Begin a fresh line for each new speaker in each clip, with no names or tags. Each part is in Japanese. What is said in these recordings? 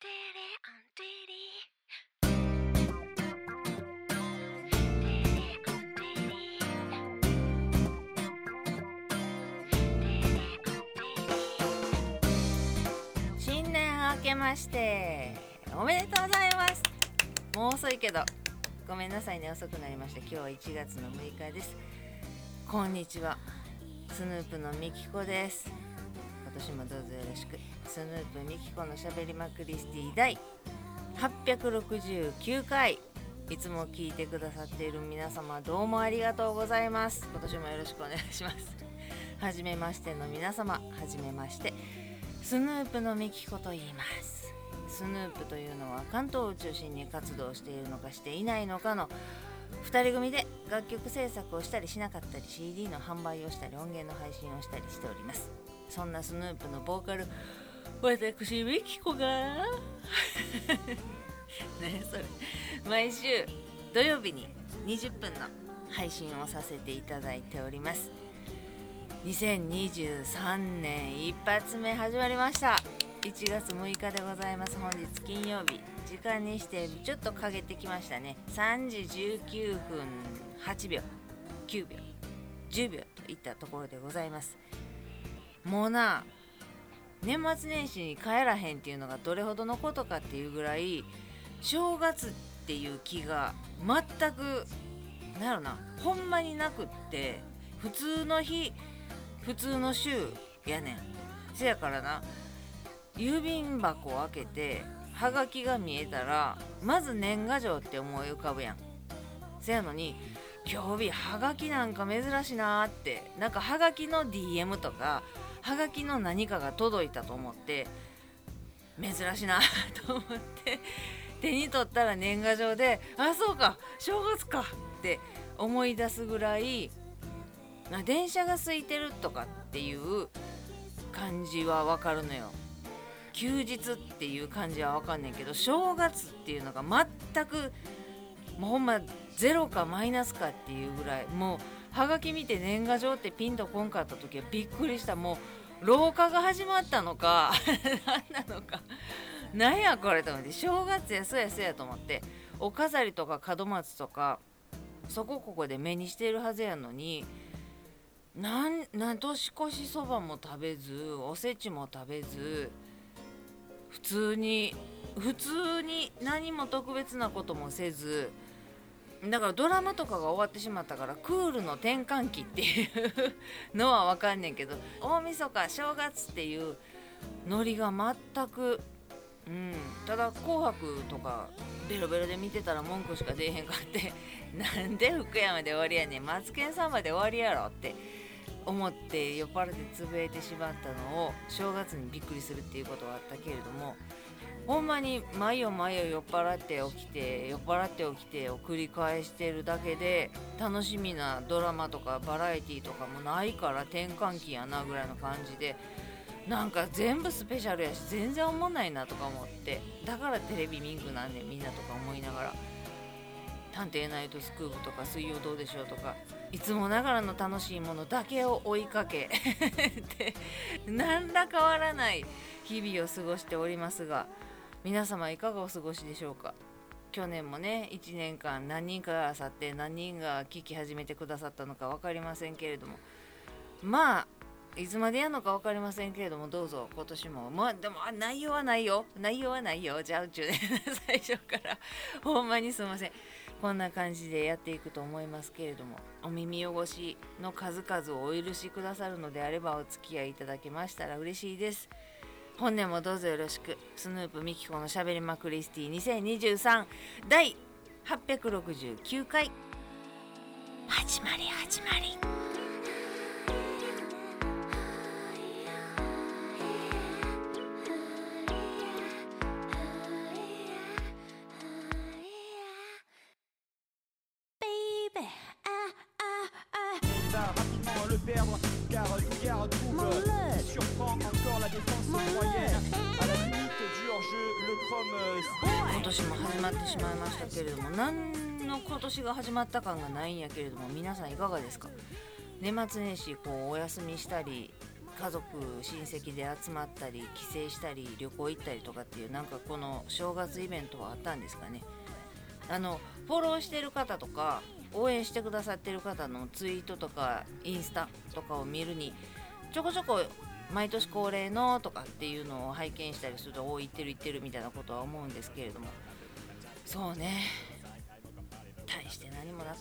新年明けましておめでとうございます。もう遅いけどごめんなさいね遅くなりました。今日は1月の6日です。こんにちは。スヌープのみきこです。今年もどうぞよろしく。スヌープみきこのしゃべりまくりスティ第869回。いつも聞いてくださっている皆様どうもありがとうございます。今年もよろしくお願いします。はじめましての皆様はじめまして。スヌープのみきこと言います。スヌープというのは関東を中心に活動しているのかしていないのかの2人組で楽曲制作をしたりしなかったり CD の販売をしたり音源の配信をしたりしております。そんなスヌープのボーカル私ミキコが ねそれ毎週土曜日に20分の配信をさせていただいております。2023年一発目始まりました。1月6日でございます。本日金曜日。時間にしてちょっと陰ってきましたね。3時19分8秒。9秒。10秒といったところでございます。もうな年末年始に帰らへんっていうのがどれほどのことかっていうぐらい正月っていう気が全くなんやろなほんまになくって普通の日普通の週やねん。せやからな郵便箱を開けてはがきが見えたらまず年賀状って思い浮かぶやん。せやのに今日日はがきなんか珍しいなーってなんかはがきの DM とかはがきの何かが届いたと思って珍しいな と思って手に取ったら年賀状であそうか正月かって思い出すぐらい電車が空いてるとかっていう感じはわかるのよ。休日っていう感じはわかんないけど正月っていうのが全くもうほんまゼロかマイナスかっていうぐらいもうはがき見て年賀状ってピンとこんかった時はびっくりした。もう老化が始まったのか何なのかなんやこれと思って正月やそうやそうやと思ってお飾りとか門松とかそこここで目にしてるはずやのになんなん年越しそばも食べずおせちも食べず普通に普通に何も特別なこともせずだからドラマとかが終わってしまったからクールの転換期っていうのは分かんねんけど大晦日正月っていうノリが全くうんただ「紅白」とかベロベロで見てたら文句しか出えへんかって なんで福山で終わりやねんマツケンサンバで終わりやろって思って酔っ払ってつぶやいてしまったのを正月にびっくりするっていうことはあったけれどもほんまに毎夜毎夜酔っ払って起きて酔っ払って起きてを繰り返してるだけで楽しみなドラマとかバラエティーとかもないから転換期やなぐらいの感じでなんか全部スペシャルやし全然おもんないなとか思ってだからテレビミンクなんねんみんなとか思いながら「探偵ナイトスクープ」とか「水曜どうでしょう」とかいつもながらの楽しいものだけを追いかけ で何ら変わらない日々を過ごしておりますが皆様いかがお過ごしでしょうか？去年もね1年間何人かが去って何人が聞き始めてくださったのか分かりませんけれども。まあいつまでやるのか分かりませんけれどもどうぞ今年も。まあでも内容はないよ。内容はないよ。じゃあ宇宙で 最初から。ほんまにすいません。こんな感じでやっていくと思いますけれども。お耳汚しの数々をお許しくださるのであればお付き合いいただけましたら嬉しいです。本年もどうぞよろしく。スヌープミキコのしゃべりまくりスティ。2023第869回始まり始まり。ベイビー今年も始まってしまいましたけれども何の今年が始まった感がないんやけれども皆さんいかがですか？年末年始こうお休みしたり家族親戚で集まったり帰省したり旅行行ったりとかっていうなんかこの正月イベントはあったんですかね？あのフォローしてる方とか応援してくださってる方のツイートとかインスタとかを見るにちょこちょこ毎年恒例のとかっていうのを拝見したりするとお行ってる行ってるみたいなことは思うんですけれども。そうね。大して何もなく。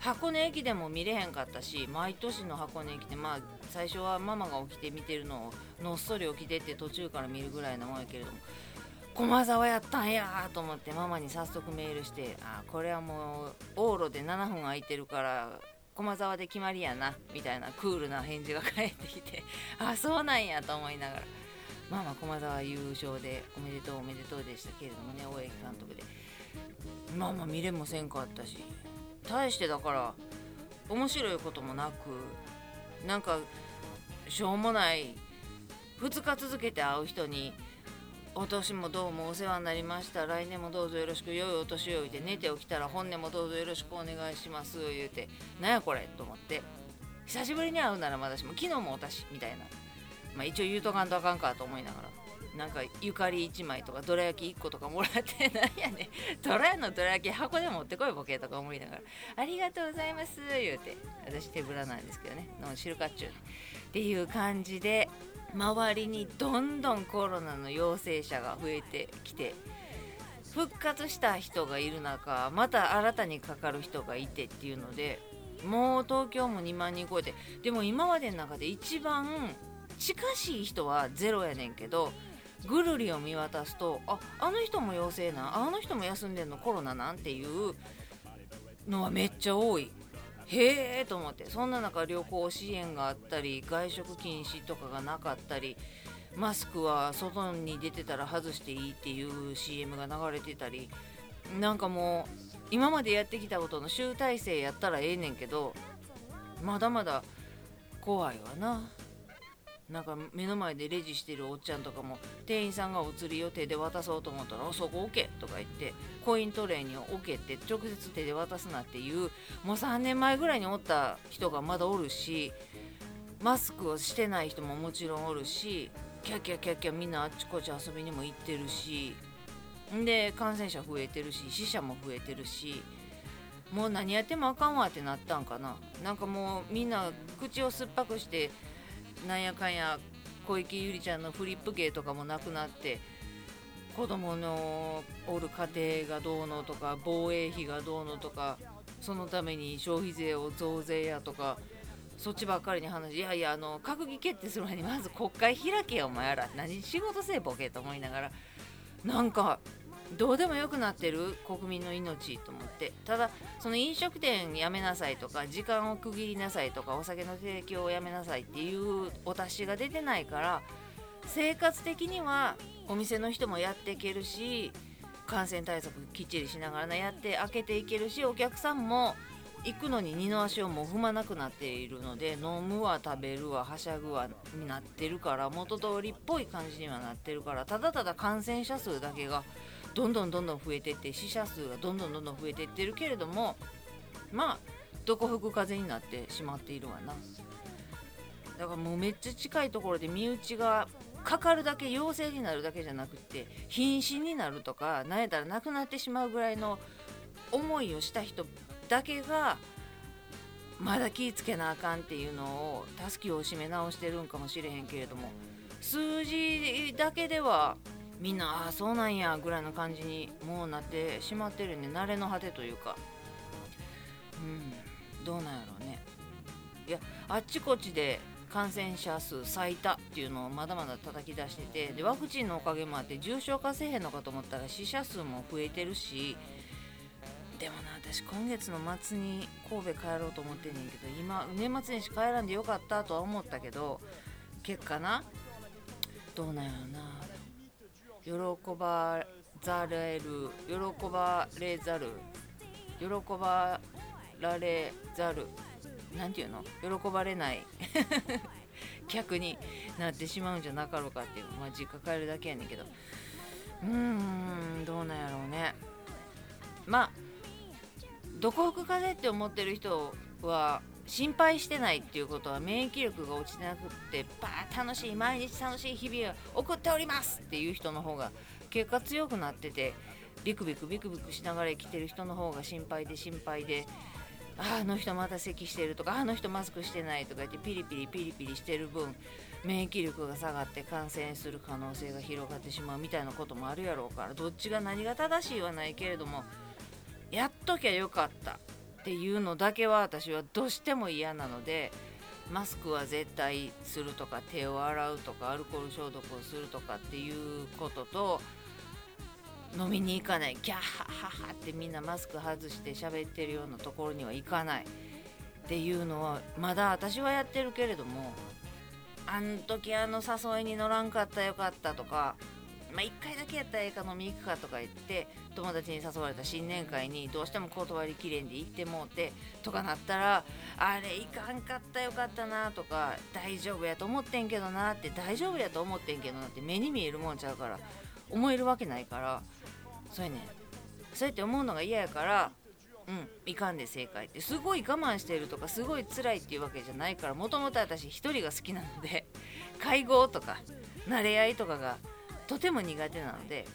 箱根駅でも見れへんかったし毎年の箱根駅でまあ最初はママが起きて見てるのをのっそり起きてって途中から見るぐらいなもんやけれども。駒沢やったんやと思ってママに早速メールしてあこれはもう往路で7分空いてるから駒沢で決まりやなみたいなクールな返事が返ってきて あそうなんやと思いながらまあまあ駒沢優勝でおめでとうおめでとうでしたけれどもね大八木監督で。まあまあ見れもせんかったし大してだから面白いこともなくなんかしょうもない2日続けて会う人にお年もどうもお世話になりました。来年もどうぞよろしく良いお年を言うて寝て起きたら本年もどうぞよろしくお願いします。言うてなんやこれ？と思って。久しぶりに会うならまだしも昨日もおたしみたいな。まあ一応言うとかんとあかんかと思いながら。なんかゆかり1枚とかどら焼き1個とかもらって なんやねどらのどら焼き箱で持ってこいボケとか思いながら。ありがとうございます。言うて。私手ぶらなんですけどね。の汁かっちゅうっていう感じで周りにどんどんコロナの陽性者が増えてきて復活した人がいる中また新たにかかる人がいてっていうのでもう東京も2万人超えてでも今までの中で一番近しい人はゼロやねんけどぐるりを見渡すとああの人も陽性なんあの人も休んでんのコロナなんていうのはめっちゃ多い。へえと思って。そんな中旅行支援があったり外食禁止とかがなかったりマスクは外に出てたら外していいっていう CM が流れてたりなんかもう今までやってきたことの集大成やったらええねんけどまだまだ怖いわな。なんか目の前でレジしてるおっちゃんとかも店員さんがお釣りを手で渡そうと思ったら「そこ置け」とか言ってコイントレーに置けって直接手で渡すなっていうもう3年前ぐらいにおった人がまだおるしマスクをしてない人ももちろんおるしキャキャキャキャみんなあっちこっち遊びにも行ってるしで感染者増えてるし死者も増えてるしもう何やってもあかんわってなったんかな。なんかもうみんな口を酸っぱくしてなんやかんや小池百合ちゃんのフリップ芸とかもなくなって子供のおる家庭がどうのとか防衛費がどうのとかそのために消費税を増税やとかそっちばっかりに話いやいやあの閣議決定する前にまず国会開けよお前ら。何仕事せえボケと思いながら。なんかどうでもよくなってる？国民の命と思って。ただその飲食店やめなさいとか時間を区切りなさいとかお酒の提供をやめなさいっていうお達しが出てないから生活的にはお店の人もやっていけるし感染対策きっちりしながらやって開けていけるしお客さんも行くのに二の足をも踏まなくなっているので飲むわ食べるわはしゃぐわになってるから元通りっぽい感じにはなってるからただただ感染者数だけがどんどんどんどん増えてって死者数がどんどんどんどん増えていってるけれどもまあどこ吹く風になってしまっているわな。だからもうめっちゃ近いところで身内がかかるだけ陽性になるだけじゃなくて瀕死になるとかなえたら亡くなってしまうぐらいの思いをした人だけがまだ気ぃつけなあかんっていうのを助けを締め直してるんかもしれへんけれども数字だけではみんなああそうなんやぐらいの感じにもうなってしまってるね慣れの果てというか。うんどうなんやろうね。いやあっちこっちで感染者数最多っていうのをまだまだ叩き出しててでワクチンのおかげもあって重症化せえへんのかと思ったら死者数も増えてるしでもな私今月の末に神戸帰ろうと思ってんねんけど今年末年始帰らんでよかったとは思ったけど結果などうなんやろな。喜ばざれる喜ばれざる喜ばられざる何て言うの？喜ばれない。客になってしまうんじゃなかろうかっていうまあ実家帰るだけやねんけど。うーんどうなんやろうね。まあどこ吹く風って思ってる人は心配してないっていうことは免疫力が落ちてなくってバー楽しい毎日楽しい日々を送っておりますっていう人の方が結果強くなっててビクビクビクビクしながら生きてる人の方が心配で心配でああの人また咳してるとかあの人マスクしてないとか言ってピリピリピリピリしてる分免疫力が下がって感染する可能性が広がってしまうみたいなこともあるやろうからどっちが何が正しいはないけれどもやっときゃよかった。っていうのだけは私はどうしても嫌なのでマスクは絶対するとか手を洗うとかアルコール消毒をするとかっていうことと飲みに行かない。ギャッハッハッハってみんなマスク外して喋ってるようなところには行かない。っていうのはまだ私はやってるけれどもあん時あの誘いに乗らんかったよかったとかまあ、1回だけやったらええか飲み行くかとか言って友達に誘われた新年会にどうしても断りきれんで行ってもうてとかなったらあれいかんかったよかったなとか大丈夫やと思ってんけどなって大丈夫やと思ってんけどなって目に見えるもんちゃうから思えるわけないからそうやねそうやって思うのが嫌やからうんいかんで正解って。すごい我慢してるとかすごい辛いっていうわけじゃないからもともと私一人が好きなので 会合とか慣れ合いとかがとても苦手なので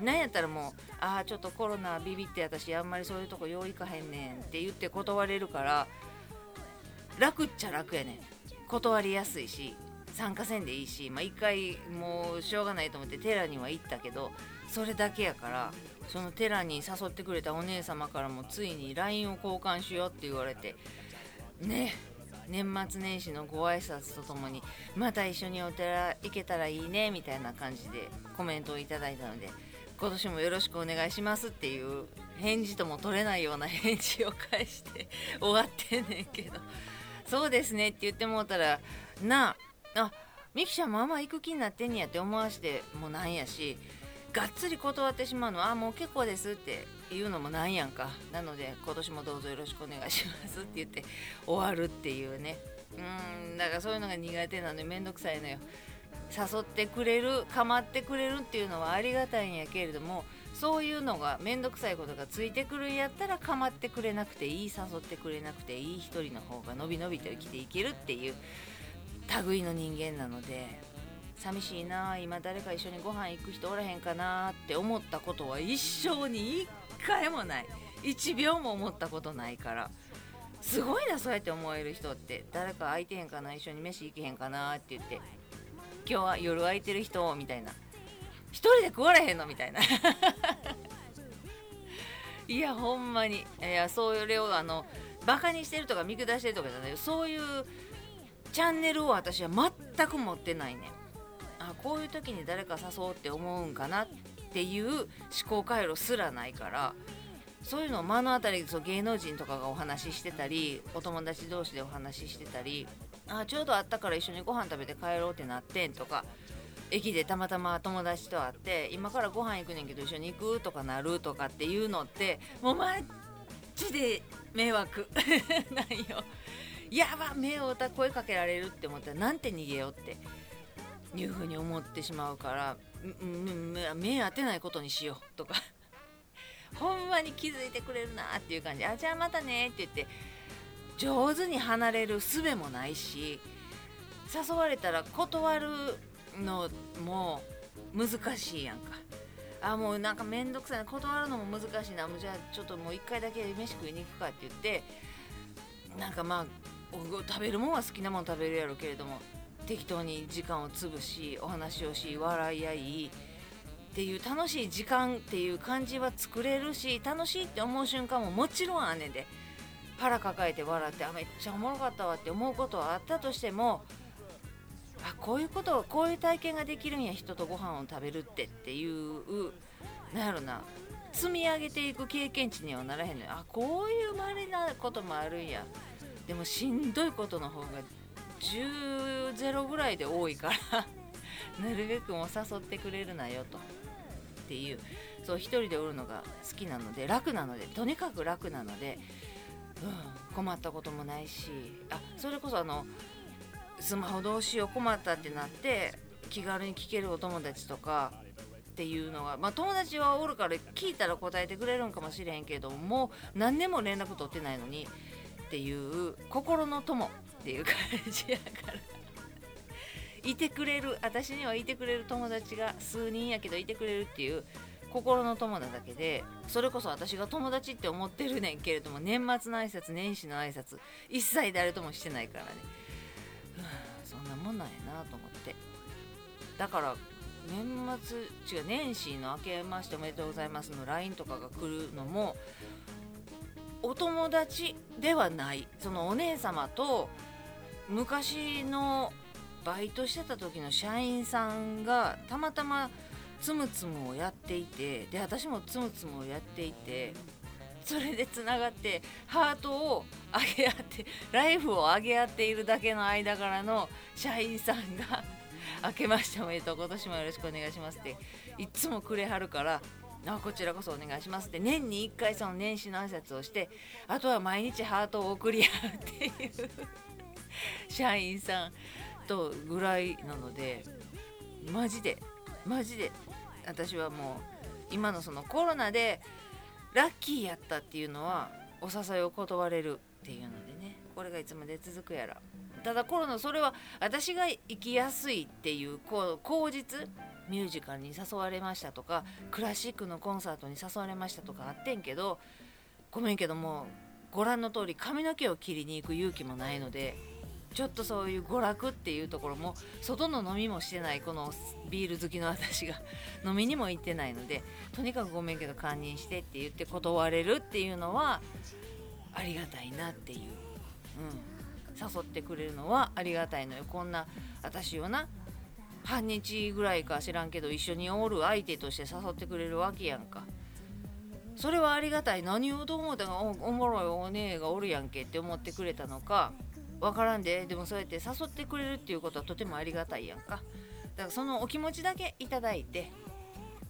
なんやったらもうああちょっとコロナビビって私あんまりそういうとこよう行かへんねんって言って断れるから楽っちゃ楽やねん。断りやすいし参加せんでいいしまあ一回もうしょうがないと思って寺には行ったけどそれだけやからその寺に誘ってくれたお姉様からもついに LINE を交換しようって言われてね年末年始のご挨拶とともにまた一緒にお寺行けたらいいねみたいな感じでコメントをいただいたので今年もよろしくお願いしますっていう返事とも取れないような返事を返して終わってんねんけど。そうですねって言ってもうたらなああミキちゃんもあんま行く気になってんねやって思わしてもなんやしがっつり断ってしまうのはもう結構ですって言うのもなんやんか。なので今年もどうぞよろしくお願いしますって言って終わるっていうね。うんだからそういうのが苦手なのでめんどくさいのよ。誘ってくれる構ってくれるっていうのはありがたいんやけれどもそういうのがめんどくさいことがついてくるんやったら構ってくれなくていい誘ってくれなくていい一人の方がのびのびと生きていけるっていう類の人間なので寂しいな今誰か一緒にご飯行く人おらへんかなって思ったことは一生に一回もない。1秒も思ったことないから。すごいなそうやって思える人って。誰か空いてへんかな一緒に飯行けへんかなって言って。今日は夜空いてる人みたいな。一人で食われへんのみたいな。いやほんまに。いやそれをあのバカにしてるとか見下してるとかじゃないそういうチャンネルを私は全く持ってないねあこういう時に誰か誘おうって思うんかなっていう思考回路すらないからそういうのを目の当たりでそう芸能人とかがお話ししてたりお友達同士でお話ししてたりあちょうどあったから一緒にご飯食べて帰ろうってなってんとか駅でたまたま友達と会って今からご飯行くねんけど一緒に行く？とかなるとかっていうのってもうマジで迷惑 なんよやば目をた声かけられるって思ったらなんて逃げようっていうふうに思ってしまうから目当てないことにしようとか。ほんまに気づいてくれるなっていう感じ。あじゃあまたねって言って上手に離れる術もないし誘われたら断るのも難しいやんか。あもうなんかめんどくさいな。断るのも難しいな。もうじゃあちょっともう一回だけ飯食いに行くかって言ってなんかまあ食べるもんは好きなもん食べるやろうけれども適当に時間を潰しお話をし笑い合いっていう楽しい時間っていう感じは作れるし楽しいって思う瞬間ももちろんあねんで。腹抱えて笑ってあめっちゃおもろかったわって思うことはあったとしてもあこういうことはこういう体験ができるんや人とご飯を食べるってっていうなんやろな積み上げていく経験値にはならへんのよ。あこういうまれなこともあるんや。でもしんどいことの方が10ゼロぐらいで多いから なるべくも誘ってくれるなよとっていう。そう一人でおるのが好きなので楽なのでとにかく楽なので、うん、困ったこともないしあそれこそあのスマホどうしよう困ったってなって気軽に聞けるお友達とかっていうのが、まあ、友達はおるから聞いたら答えてくれるんかもしれへんけどもう何年も連絡取ってないのにっていう心の友っていう感じやからいてくれる私にはいてくれる友達が数人やけどいてくれるっていう心の友なだけでそれこそ私が友達って思ってるねんけれども年末の挨拶年始の挨拶一切誰ともしてないからね、そんなもんなんやなと思って。だから年末違う年始の明けましておめでとうございますの LINE とかが来るのもお友達ではない。そのお姉様と昔のバイトしてた時の社員さんがたまたまつむつむをやっていてで私もつむつむをやっていてそれでつながってハートを上げ合ってライフを上げ合っているだけの間からの社員さんが「明けましておめでとう今年もよろしくお願いします」っていっつもくれはるからあこちらこそお願いしますって年に1回その年始の挨拶をしてあとは毎日ハートを送り合うっていう。社員さんとぐらいなのでマジでマジで私はもう今のそのコロナでラッキーやったっていうのはお誘いを断れるっていうのでね。これがいつまで続くやら。ただコロナそれは私が生きやすいっていうこう口実ミュージカルに誘われましたとかクラシックのコンサートに誘われましたとかあってんけどごめんけどもご覧の通り髪の毛を切りに行く勇気もないのでちょっとそういう娯楽っていうところも外の飲みもしてないこのビール好きの私が飲みにも行ってないのでとにかくごめんけど堪忍してって言って断れるっていうのはありがたいなっていう、うん、誘ってくれるのはありがたいのよこんな私をな半日ぐらいか知らんけど一緒におる相手として誘ってくれるわけやんか。それはありがたい。何をどう思ったかおもろいお姉がおるやんけって思ってくれたのか分からんででもそうやって誘ってくれるっていうことはとてもありがたいやんか。だからそのお気持ちだけいただいて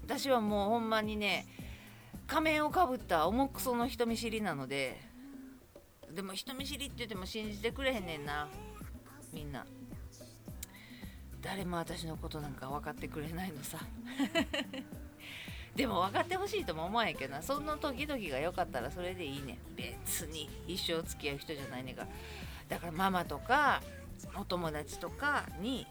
私はもうほんまにね仮面をかぶった重くその人見知りなのででも人見知りって言っても信じてくれへんねんなみんな。誰も私のことなんか分かってくれないのさ。でも分かってほしいとも思わへんけどな。その時々が良かったらそれでいいね別に一生付き合う人じゃないねんから。だからママとかお友達とかに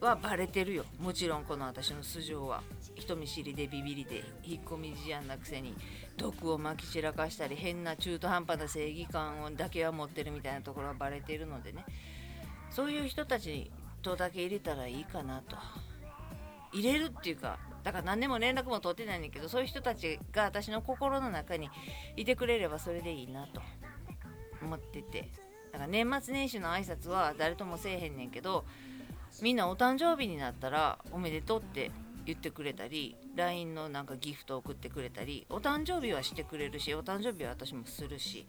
はバレてるよ。もちろんこの私の素性は。人見知りでビビりで引っ込み思案なくせに。毒をまき散らかしたり変な中途半端な正義感をだけは持ってるみたいなところはバレてるのでね。そういう人たちとだけ入れたらいいかなと。入れるっていうかだから何でも連絡も取ってないんだけどそういう人たちが私の心の中にいてくれればそれでいいなと思ってて。だから年末年始の挨拶は誰ともせえへんねんけどみんなお誕生日になったらおめでとうって言ってくれたり LINE のなんかギフト送ってくれたりお誕生日はしてくれるしお誕生日は私もするし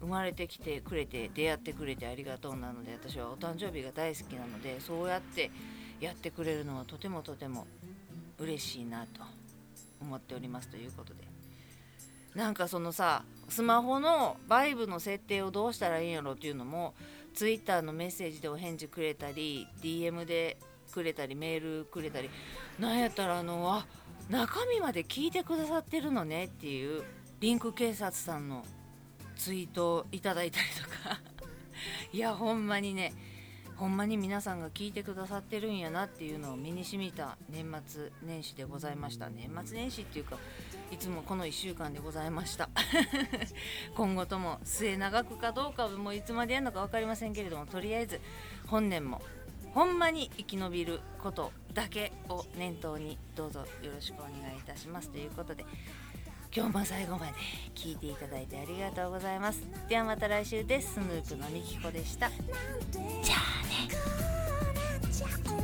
生まれてきてくれて出会ってくれてありがとうなので私はお誕生日が大好きなのでそうやってやってくれるのはとてもとても嬉しいなと思っておりますということで。なんかそのさスマホのバイブの設定をどうしたらいいんやろっていうのも Twitter のメッセージでお返事くれたり DM でくれたりメールくれたりなんやったらあのあ中身まで聞いてくださってるのねっていうリンク警察さんのツイートをいただいたりとか。いやほんまにね。ほんまに皆さんが聞いてくださってるんやなっていうのを身にしみた年末年始でございました。年末年始っていうかいつもこの1週間でございました。今後とも末永くかどうかもいつまでやるのか分かりませんけれどもとりあえず本年もほんまに生き延びることだけを念頭にどうぞよろしくお願いいたします。ということで今日も最後まで聞いていただいてありがとうございます。ではまた来週です。スヌープのみきこでした。じゃ。あね